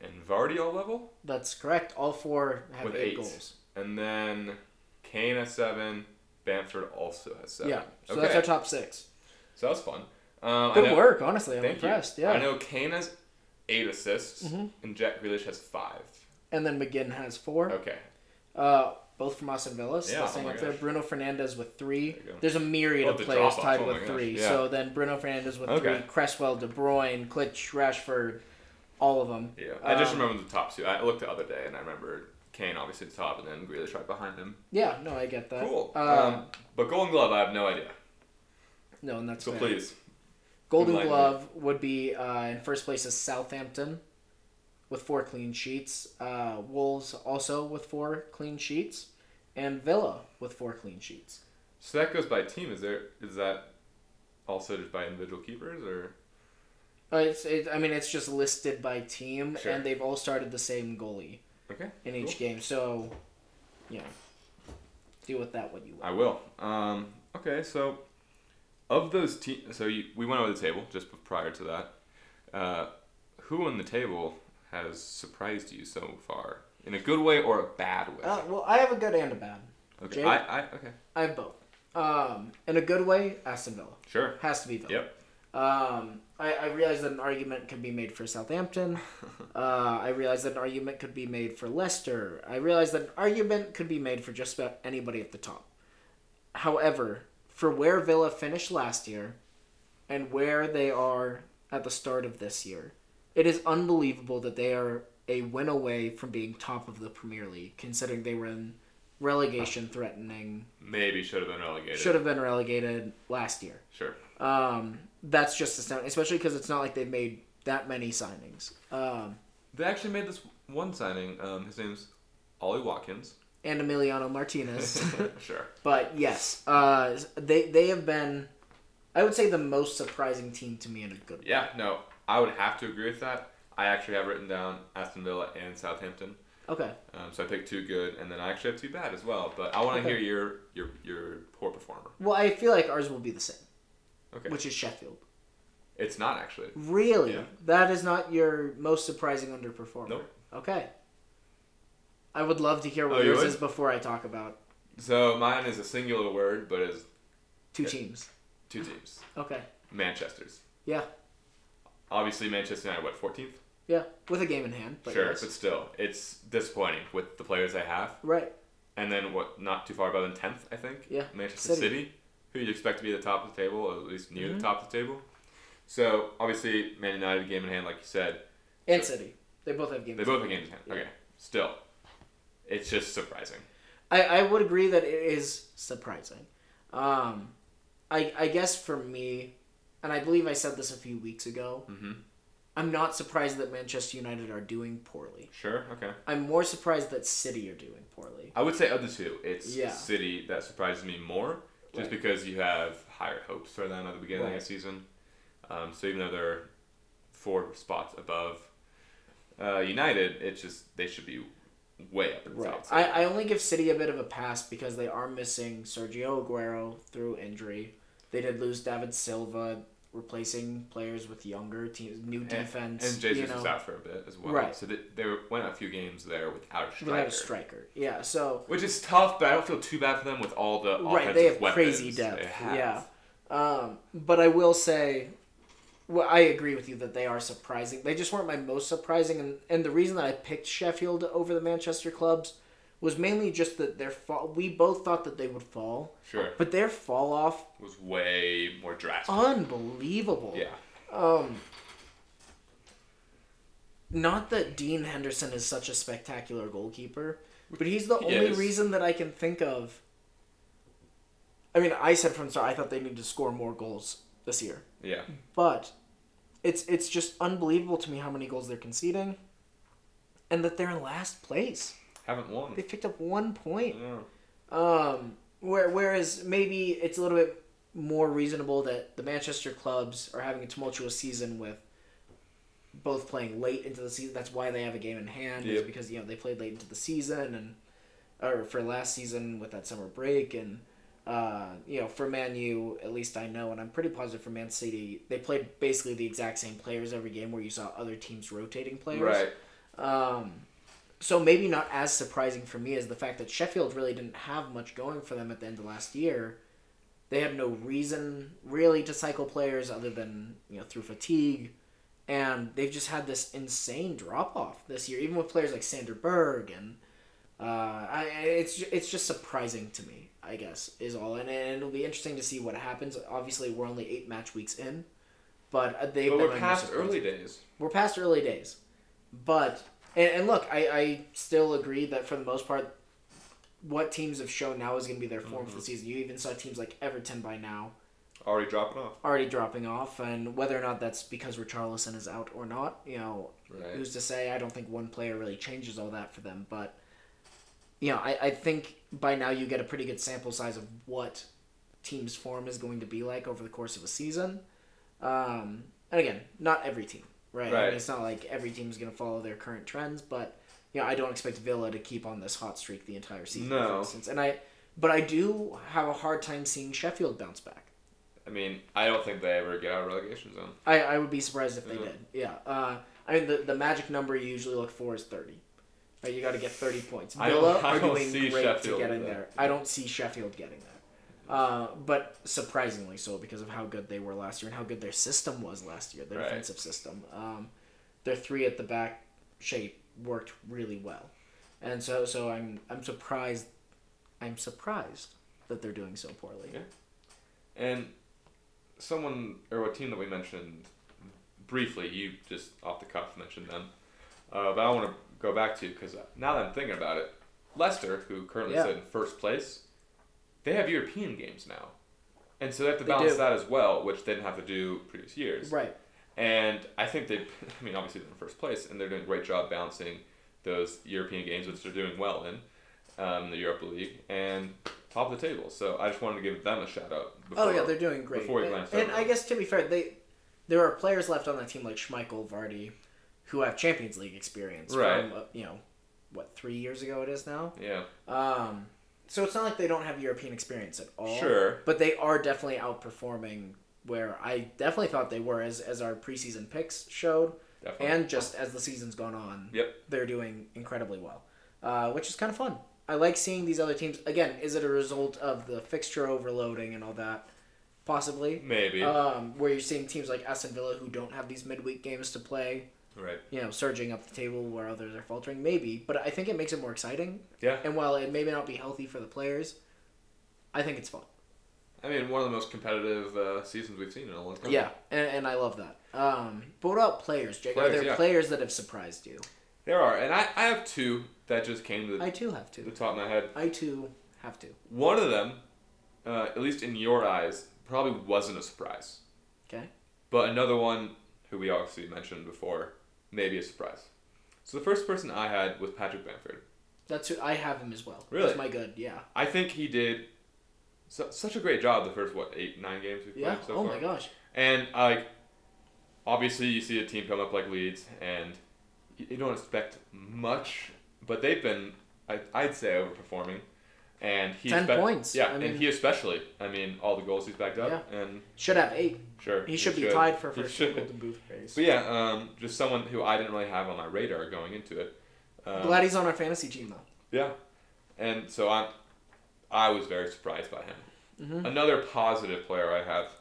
and Vardy all level. That's correct. All four have With eight, eight. goals. And then Kane has seven. Bamford also has seven. Yeah, so okay. that's our top six. So that was fun. Um, Good know- work, honestly. I'm impressed. you. Yeah. I know Kane has eight assists, and Jack Grealish has five. And then McGinn has four. Okay. Uh, both from Aston Villa. So Yeah, that's oh up there. Bruno Fernandes with three. go. There's a myriad Oh, of players tied Oh with three. yeah. So then Bruno Fernandes with Okay. three, Cresswell, De Bruyne, Klich, Rashford, all of them. Yeah. I just Um, remember the top two. I looked the other day, and I remember Kane obviously at the top, and then Grealish right behind him. Yeah, no, I get that. Cool. Um, Um, but Golden Glove, I have no idea. no, and that's So fair. please. Golden enlighten me. Glove would be uh, in first place is Southampton with four clean sheets. Uh, Wolves also with four clean sheets, and Villa with four clean sheets. So that goes by team. Is there? Is that also just by individual keepers, or? Uh, it's, it, I mean, it's just listed by team, Sure. and they've all started the same goalie Okay. in each cool. game. So, you know, deal with that what you want. I will. Um, okay, so of those teams, so you, we went over the table just prior to that. Uh, who on the table has surprised you so far, in a good way or a bad way? Uh, well, I have a good and a bad. okay, Jake? I, I okay, I have both. Um, in a good way, Aston Villa sure. has to be Villa. Yep. Um, I, I realize that an argument could be made for Southampton. Uh, I realize that an argument could be made for Leicester. I realize that an argument could be made for just about anybody at the top. However, for where Villa finished last year and where they are at the start of this year, it is unbelievable that they are a win away from being top of the Premier League, considering they were in relegation threatening, Maybe should have been relegated. should have been relegated last year. Sure. Um, that's just astounding, especially because it's not like they've made that many signings. Um, They actually made this one signing. Um, his name's Ollie Watkins. and Emiliano Martinez. sure. but yes, uh, they they have been, I would say, the most surprising team to me in a good way. Yeah. No, I would have to agree with that. I actually have written down Aston Villa and Southampton. Okay. Um, so I picked two good, and then I actually have two bad as well. But I want to Okay. hear your your your poor performer. Well, I feel like ours will be the same, Okay. which is Sheffield. It's not actually. Really, Yeah. that is not your most surprising underperformer. Nope. Okay. I would love to hear what Oh, yours would? is before I talk about So mine is a singular word, but is two Yeah. teams. two teams. Okay. Manchester's. Yeah. Obviously, Manchester United, what, 14th? Yeah, with a game in hand. But sure, yes. but still, it's disappointing with the players they have. Right. And then, what, not too far above than 10th, I think? Yeah, Manchester City. City, who you'd expect to be at the top of the table, or at least near Mhm. the top of the table. So, obviously, Man United, game in hand, like you said. And So- City. They both have games. They in both hand. have games in hand. Yeah. Okay. Still, it's just surprising. I, I would agree that it is surprising. Um, I I guess for me, and I believe I said this a few weeks ago. Mhm. I'm not surprised that Manchester United are doing poorly. Sure, okay. I'm more surprised that City are doing poorly. I would say of the two, it's Yeah. City that surprises me more, just Right. because you have higher hopes for them at the beginning Right. of the season. Um, so even though they're four spots above uh, United, it's just they should be way up in the top. I, I only give City a bit of a pass because they are missing Sergio Aguero through injury. They did lose David Silva, replacing players with younger teams, new defense. and Jesus you know, was out for a bit as well. Right. So they, they went a few games there without a striker. without a striker. Yeah, so Which is tough, but I don't feel too bad for them with all the right, they have crazy depth. they have. Yeah, um, but I will say, well, I agree with you that they are surprising. They just weren't my most surprising, and, and the reason that I picked Sheffield over the Manchester clubs was mainly just that their fall. We both thought that they would fall, Sure. but their fall off was way more drastic. unbelievable. yeah. Um, not that Dean Henderson is such a spectacular goalkeeper, but he's the He only is. reason that I can think of. I mean, I said from the start I thought they need to score more goals this year, Yeah. but it's it's just unbelievable to me how many goals they're conceding, and that they're in last place. Haven't won. They picked up one point. Yeah. Um, where, whereas maybe it's a little bit more reasonable that the Manchester clubs are having a tumultuous season with both playing late into the season. That's why they have a game in hand, is because you know they played late into the season and or for last season with that summer break and. Uh, you know, for Man U, at least I know, and I'm pretty positive for Man City, they played basically the exact same players every game where you saw other teams rotating players. Right. Um, so maybe not as surprising for me as the fact that Sheffield really didn't have much going for them at the end of last year, They had no reason really to cycle players other than you know through fatigue, and they've just had this insane drop off this year, even with players like Sander Berge and uh, I, it's it's just surprising to me. I guess is all, and, and it'll be interesting to see what happens. Obviously, we're only eight match weeks in, but uh, they've But been we're past early days. We're past early days, but and, and look, I, I still agree that for the most part, what teams have shown now is going to be their form for the season. You even saw teams like Everton by now Already dropping off. already dropping off, and whether or not that's because Richarlison is out or not, you know, Right. who's to say? I don't think one player really changes all that for them, but you know, I, I think by now you get a pretty good sample size of what team's form is going to be like over the course of a season. Um, and again, not every team, right? I mean, it's not like every team is going to follow their current trends, but you know, I don't expect Villa to keep on this hot streak the entire season, for No. instance. And I, but I do have a hard time seeing Sheffield bounce back. I mean, I don't think they ever get out of relegation zone. I, I would be surprised if they Yeah. did. Yeah. Uh, I mean, the, the magic number you usually look for is 30. Right, you got to get 30 points. I don't- Villa I are doing great to get in that. there. I don't see Sheffield getting there. Uh, but surprisingly so because of how good they were last year and how good their system was last year, their Right. defensive system. Um, their three at the back shape worked really well. And so so I'm I'm surprised I'm surprised that they're doing so poorly. Yeah. And someone or a team that we mentioned briefly, you just off the cuff mentioned them, uh, but I want to go back to because now that I'm thinking about it, Leicester, who currently Yeah. sit in first place, they have European games now, and so they have to They balance do. that as well, which they didn't have to do previous years. Right. And I think they, I mean, obviously they're in first place, and they're doing a great job balancing those European games, which they're doing well in, um, the Europa League, and top of the table. So I just wanted to give them a shout out. Before, oh yeah, they're doing great. before we and, glance and. I guess to be fair, they there are players left on that team like Schmeichel, Vardy, who have Champions League experience Right. from uh, you know what three years ago it is now. Yeah, Um, so it's not like they don't have European experience at all. Sure. but they are definitely outperforming where I definitely thought they were as as our preseason picks showed, definitely. and just as the season's gone on. Yep. they're doing incredibly well, uh, which is kind of fun. I like seeing these other teams. Again, is it a result of the fixture overloading and all that? Possibly. Maybe. Um, where you're seeing teams like Aston Villa who don't have these midweek games to play, right. you know, surging up the table where others are faltering. Maybe, but I think it makes it more exciting. Yeah. And while it may not be healthy for the players, I think it's fun. I mean, one of the most competitive uh, seasons we've seen in a long time. Yeah, and, and I love that. Um, but what about players, Jake? are there yeah. players that have surprised you? There are, and I, I have two that just came to the, I too have two. the top of my head. I too have two. One of them, uh, at least in your eyes, probably wasn't a surprise. Okay. But another one, who we obviously mentioned before, maybe a surprise. So the first person I had was Patrick Bamford. That's who I have him as well. Really? That's my good. Yeah. I think he did su- such a great job the first what eight nine games we've Yeah. played so oh far. my gosh. And like, obviously, you see a team come up like Leeds, and you don't expect much, but they've been, I, I'd say, overperforming. And he 10 points. Yeah, I mean- and he especially. I mean, all the goals he's backed up, and Should have eight. sure He should be tied for first should. Golden Boot race. But yeah, um, just someone who I didn't really have on my radar going into it. Um, Glad he's on our fantasy team though. yeah, and so I'm, I was very surprised by him. Mm-hmm. Another positive player I have,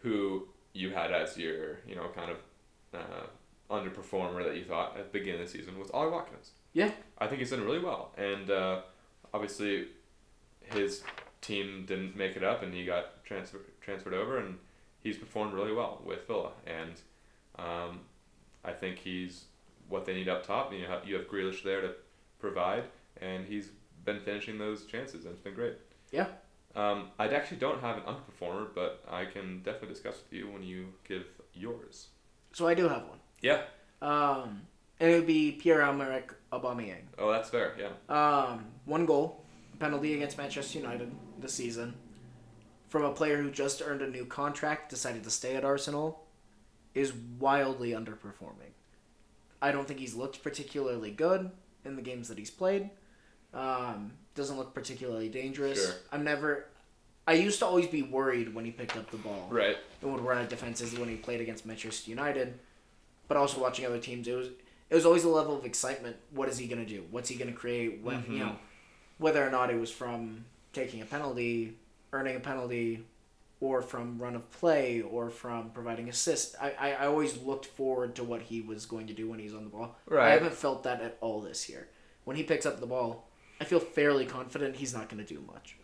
who you had as your you know kind of uh, underperformer that you thought at the beginning of the season was Ollie Watkins. Yeah. I think he's done really well, and uh, obviously his team didn't make it up, and he got transfer transferred over, and he's performed really well with Villa, and um, I think he's what they need up top. You have you have Grealish there to provide, and he's been finishing those chances, and it's been great. Yeah. Um, I actually don't have an underperformer, but I can definitely discuss with you when you give yours. So I do have one. Yeah. Um, and it would be Pierre Emerick Aubameyang. Oh, that's fair. Yeah. Um, one goal, penalty against Manchester United this season, from a player who just earned a new contract, decided to stay at Arsenal, is wildly underperforming. I don't think he's looked particularly good in the games that he's played. Um, doesn't look particularly dangerous. Sure. I'm never. I used to always be worried when he picked up the ball Right. and would run at defenses when he played against Manchester United. But also watching other teams, it was it was always a level of excitement. What is he gonna do? What's he gonna create? When you know, whether or not it was from taking a penalty, earning a penalty or from run of play or from providing assists. I, I, I always looked forward to what he was going to do when he's on the ball. Right. I haven't felt that at all this year. When he picks up the ball, I feel fairly confident he's not going to do much.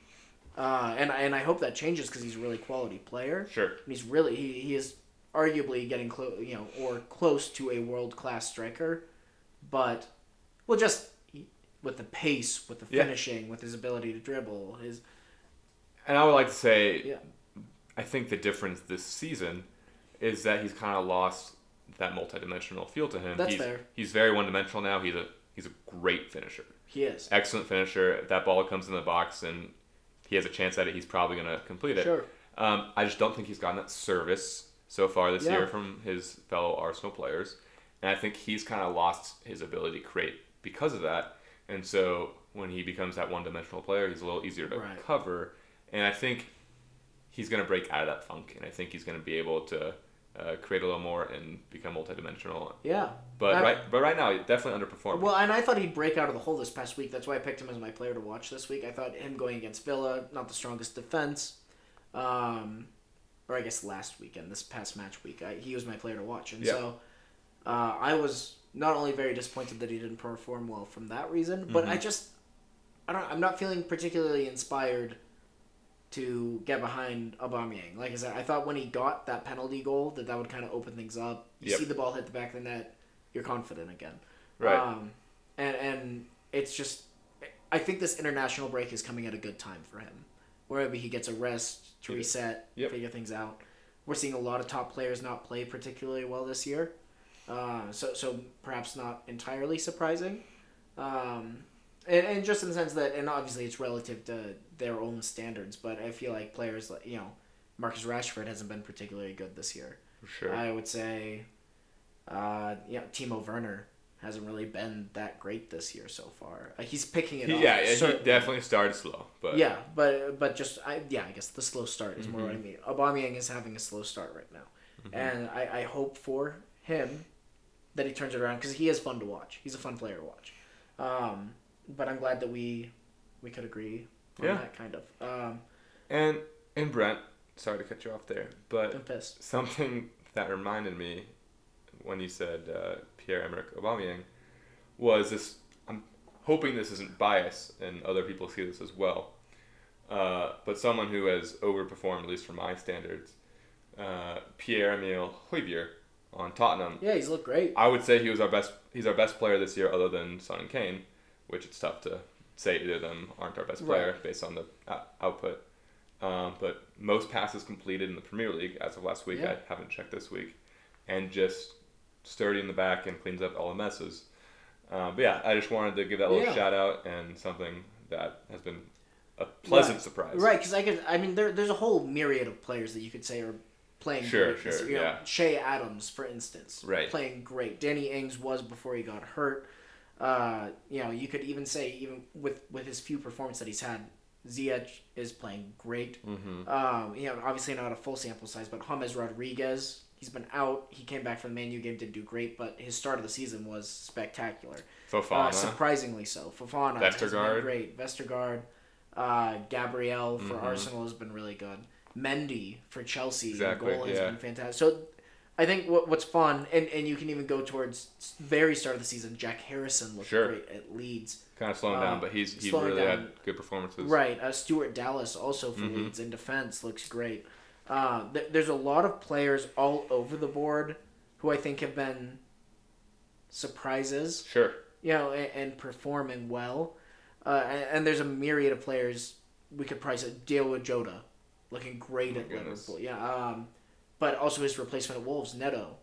Uh, and, and I hope that changes because he's a really quality player. Sure. And he's really, he, he is arguably getting close, you know, or close to a world class striker. But, well, just with the pace, with the Yeah. finishing, with his ability to dribble, his, And I would like to say, yeah. I think the difference this season is that he's kind of lost that multidimensional feel to him. That's he's, fair. He's very one-dimensional now. He's a he's a great finisher, He is. excellent finisher. If that ball comes in the box and he has a chance at it, he's probably going to complete it. Sure. Um, I just don't think he's gotten that service so far this Yeah. year from his fellow Arsenal players, and I think he's kind of lost his ability to create because of that. And so when he becomes that one-dimensional player, he's a little easier to Right. cover. And I think he's going to break out of that funk, and I think he's going to be able to uh, create a little more and become multidimensional. Yeah. But I- right, but right now, he's definitely underperforming. Well, and I thought he'd break out of the hole this past week. That's why I picked him as my player to watch this week. I thought him going against Villa, not the strongest defense, um, or I guess last weekend, this past match week, I, he was my player to watch, and Yeah. so uh, I was not only very disappointed that he didn't perform well from that reason, but Mm-hmm. I just, I don't, I'm not feeling particularly inspired to get behind Aubameyang. Like I said, I thought when he got that penalty goal that that would kind of open things up. You Yep. see the ball hit the back of the net, you're confident again. Right. Um, and and it's just, I think this international break is coming at a good time for him, where he gets a rest to reset, Yep. figure things out. We're seeing a lot of top players not play particularly well this year, uh, so so perhaps not entirely surprising. Um, and, and just in the sense that, and obviously it's relative to their own standards, but I feel like players like you know, Marcus Rashford hasn't been particularly good this year. For sure. I would say, uh, yeah, Timo Werner hasn't really been that great this year so far. Uh, he's picking it up. yeah, yeah, he definitely started slow, but Yeah, but but just I yeah, I guess the slow start is more what I Mm-hmm. mean. Aubameyang is having a slow start right now, and I, I hope for him that he turns it around because he is fun to watch. He's a fun player to watch. Um, but I'm glad that we we could agree on Yeah. that kind of. Um, and and Brent, sorry to cut you off there, but something that reminded me when you said uh, Pierre Emerick Aubameyang was this. I'm hoping this isn't bias and other people see this as well. Uh, but someone who has overperformed, at least for my standards, uh, Pierre Emile Højbjerg on Tottenham. Yeah, he's looked great. I would say he was our best. He's our best player this year, other than Son and Kane, which it's tough to say either of them aren't our best player Right. based on the out- output. Um, but most passes completed in the Premier League as of last week. Yeah. I haven't checked this week, and just sturdy in the back and cleans up all the messes. Um, but yeah, I just wanted to give that little Yeah. shout out and something that has been a pleasant Right. surprise. Right, because I could. I mean, there, there's a whole myriad of players that you could say are playing Sure, great. sure. You know, yeah. Che Adams, for instance, Right. playing great. Danny Ings was before he got hurt. Uh, you know, you could even say even with with his few performances that he's had, Ziyech is playing great. Mm-hmm. Um, you know, obviously not a full sample size, but James Rodriguez, he's been out. He came back from the Man U game, didn't do great, but his start of the season was spectacular. Fofana. Uh, surprisingly so. Fofana has been Vestergaard. great. Vestergaard, uh, Gabriel for Mhm. Arsenal has been really good. Mendy for Chelsea, Exactly, goal has yeah. been fantastic. So I think what what's fun, and, and you can even go towards very start of the season. Jack Harrison looked Sure. great at Leeds. kind of slowing uh, down, but he's he really down. had good performances. Right. Uh, Stuart Dallas also for Mhm. Leeds in defense looks great. Uh, th- there's a lot of players all over the board who I think have been surprises Sure. you know, and, and performing well. Uh, and, and there's a myriad of players we could price it. Diogo Jota, looking great Oh at goodness. Liverpool. Yeah. Um, but also his replacement at Wolves, Neto,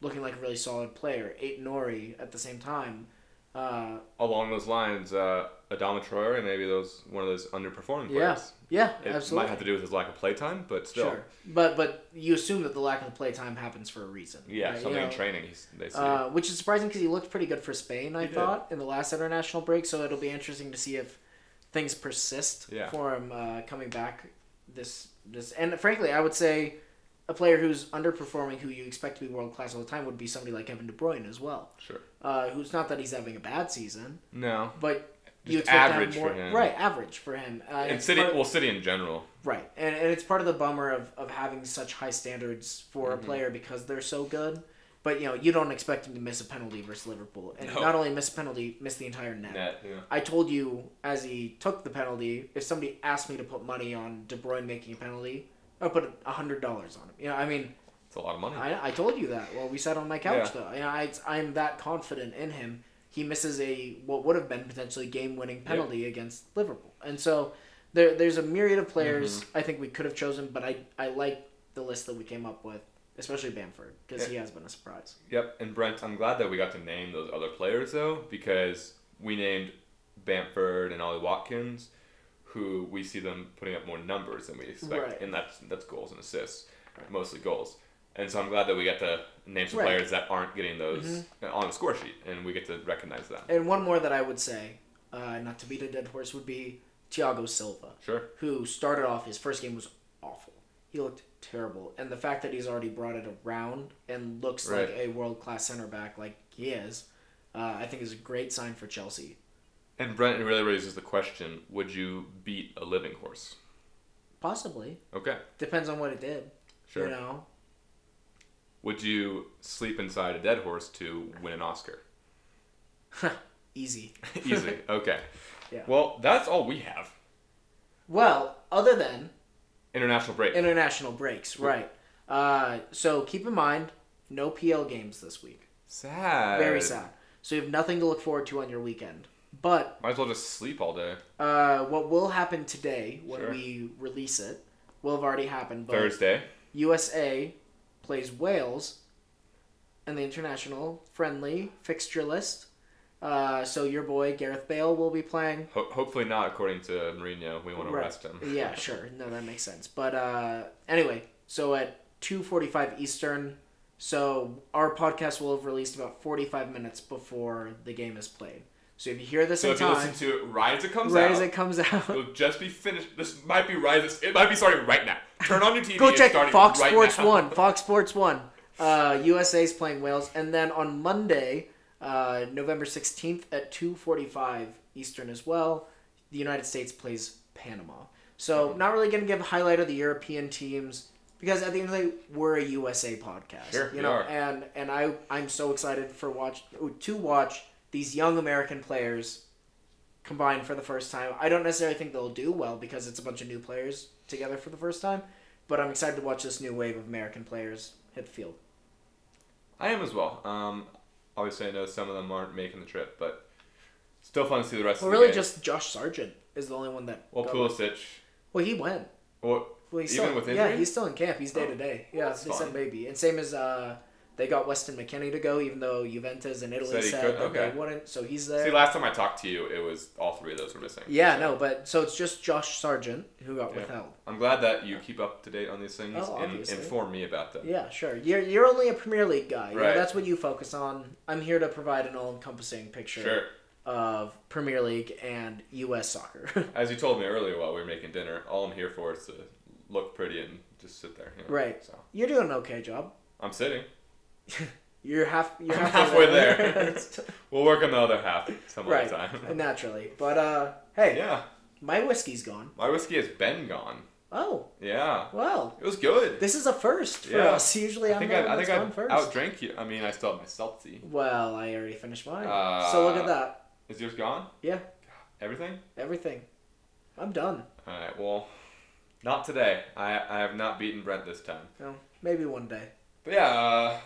looking like a really solid player. Ait-Nouri at the same time. Uh, along those lines, uh, Adama Traore, maybe those one of those underperforming players. yeah, It absolutely. might have to do with his lack of playtime, but still, Sure, but but you assume that the lack of the play time happens for a reason. yeah, right? You something in training. He's, they see. Uh, which is surprising because he looked pretty good for Spain, I He did. thought, in the last international break. So it'll be interesting to see if things persist Yeah. for him uh, coming back this this. And frankly, I would say a player who's underperforming, who you expect to be world class all the time, would be somebody like Kevin De Bruyne as well. sure. Uh, who's not that he's having a bad season, No, but you Just expect to average have more, for him. right? Average for him. Uh, And City, part- well, City in general. Right, and, and it's part of the bummer of, of having such high standards for Mm-hmm. a player because they're so good. But you know, you don't expect him to miss a penalty versus Liverpool, and No. not only miss a penalty, miss the entire net. Net, yeah. I told you as he took the penalty, if somebody asked me to put money on De Bruyne making a penalty, I'd put a hundred dollars on him. You know, I mean, It's a lot of money. I, I told you that. Well, we sat on my couch Yeah. though. You know, I, I'm that confident in him. He misses a what would have been potentially game-winning penalty against Liverpool, and so there there's a myriad of players Mm-hmm. I think we could have chosen, but I I like the list that we came up with, especially Bamford because he has been a surprise. Yep, and Brent, I'm glad that we got to name those other players though, because we named Bamford and Ollie Watkins, who we see them putting up more numbers than we expect, Right. and that's that's goals and assists, mostly goals. And so I'm glad that we get to name some Right. Mm-hmm. players that aren't getting those on the score sheet, and we get to recognize them. And one more that I would say, uh, not to beat a dead horse, would be Thiago Silva. Sure. who started off his first game was awful. He looked terrible, and the fact that he's already brought it around and looks like a world class center back like he is, uh, I think is a great sign for Chelsea. And Brent really raises the question: Would you beat a living horse? Possibly Okay, depends on what it did. sure. You know, Would you sleep inside a dead horse to win an Oscar? easy. Easy. Okay. Yeah. Well, that's all we have. Well, other than International break. international breaks, right? Uh, so keep in mind, no PL games this week. sad. Very sad. So you have nothing to look forward to on your weekend. But Might as well just sleep all day. uh, what will happen today when Sure. we release it will have already happened. But Thursday. USA plays Wales in the international friendly fixture list. Uh, so your boy Gareth Bale will be playing. Ho- hopefully not, according to Mourinho. We want to Right. arrest him. Yeah, sure. No, that makes sense. But uh, anyway, so at two forty-five Eastern, so our podcast will have released about forty-five minutes before the game is played. So if you hear this So in if you time, listen to it right as it comes right out, as it comes out, it'll just be finished. This might be right. As, it might be starting right now. Turn on your TV. Go check Fox right Sports now. One. Fox Sports One. Uh, USA's playing Wales, and then on Monday, uh, November sixteenth at two forty-five Eastern as well. The United States plays Panama. So not really going to give a highlight of the European teams because at the end of the day, we're a USA podcast. Sure, you know, are. and and I I'm so excited for watch to watch these young American players combine for the first time. I don't necessarily think they'll do well because it's a bunch of new players together for the first time, but I'm excited to watch this new wave of American players hit the field. I am as well. Um, obviously, I know some of them aren't making the trip, but still fun to see the rest Well, of the really, game. just Josh Sargent is the only one that. well, Pulisic. Well, he went. Well, Well, he's even still, with yeah, he's still in camp. He's day to Oh, day. Yeah, they said maybe. And same as uh, they got Weston McKennie to go, even though Juventus and Italy Said said, could- that okay. they wouldn't. So he's there. see, last time I talked to you, it was all three of those were missing. yeah, So no, but so it's just Josh Sargent who got Yeah. withheld. I'm glad that you keep up to date on these things Oh, and inform me about them. Yeah, sure. You're you're only a Premier League guy. You know, Right. that's what you focus on. I'm here to provide an all-encompassing picture Sure. of Premier League and U.S. soccer. As you told me earlier while we were making dinner, all I'm here for is to look pretty and just sit there. You know? Right. So you're doing an okay job. I'm sitting. You're half. You're I'm halfway, halfway there. We'll work on the other half some right. other time. Naturally, but uh, hey, Yeah. my whiskey's gone. My whiskey has been gone. Oh, Yeah. well, It was good. this is a first for Yeah. us. Usually, I I'm think I, one I that's think I first. outdrank you. I mean, I still have my seltzy. Well, I already finished mine. Uh, so look at that. Is yours gone? Yeah, Everything? everything. I'm done. All right. Well, not today. I I have not beaten Brent this time. No, maybe one day. But yeah, uh,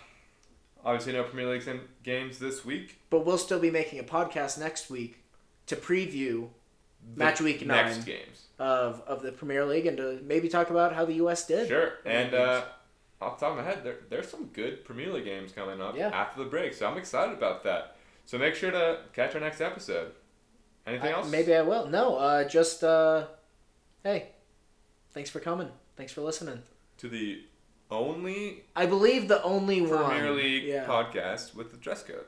obviously no Premier League games this week. But we'll still be making a podcast next week to preview The Match week next nine. games. of of the Premier League and to maybe talk about how the U.S. did. Sure. And uh, off the top of my head, there there's some good Premier League games coming up Yeah. after the break, so I'm excited about that. So make sure to catch our next episode. Anything I- else? maybe I will. No, uh, just uh, hey, thanks for coming. Thanks for listening. to the only I believe the only Premier one. League yeah. podcast with the dress code.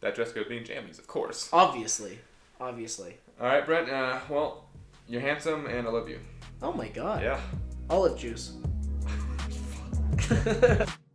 That dress code being jammies, of course. Obviously, obviously. All right, Brett. Uh, well, you're handsome, and I love you. Oh my God. Yeah. Olive juice.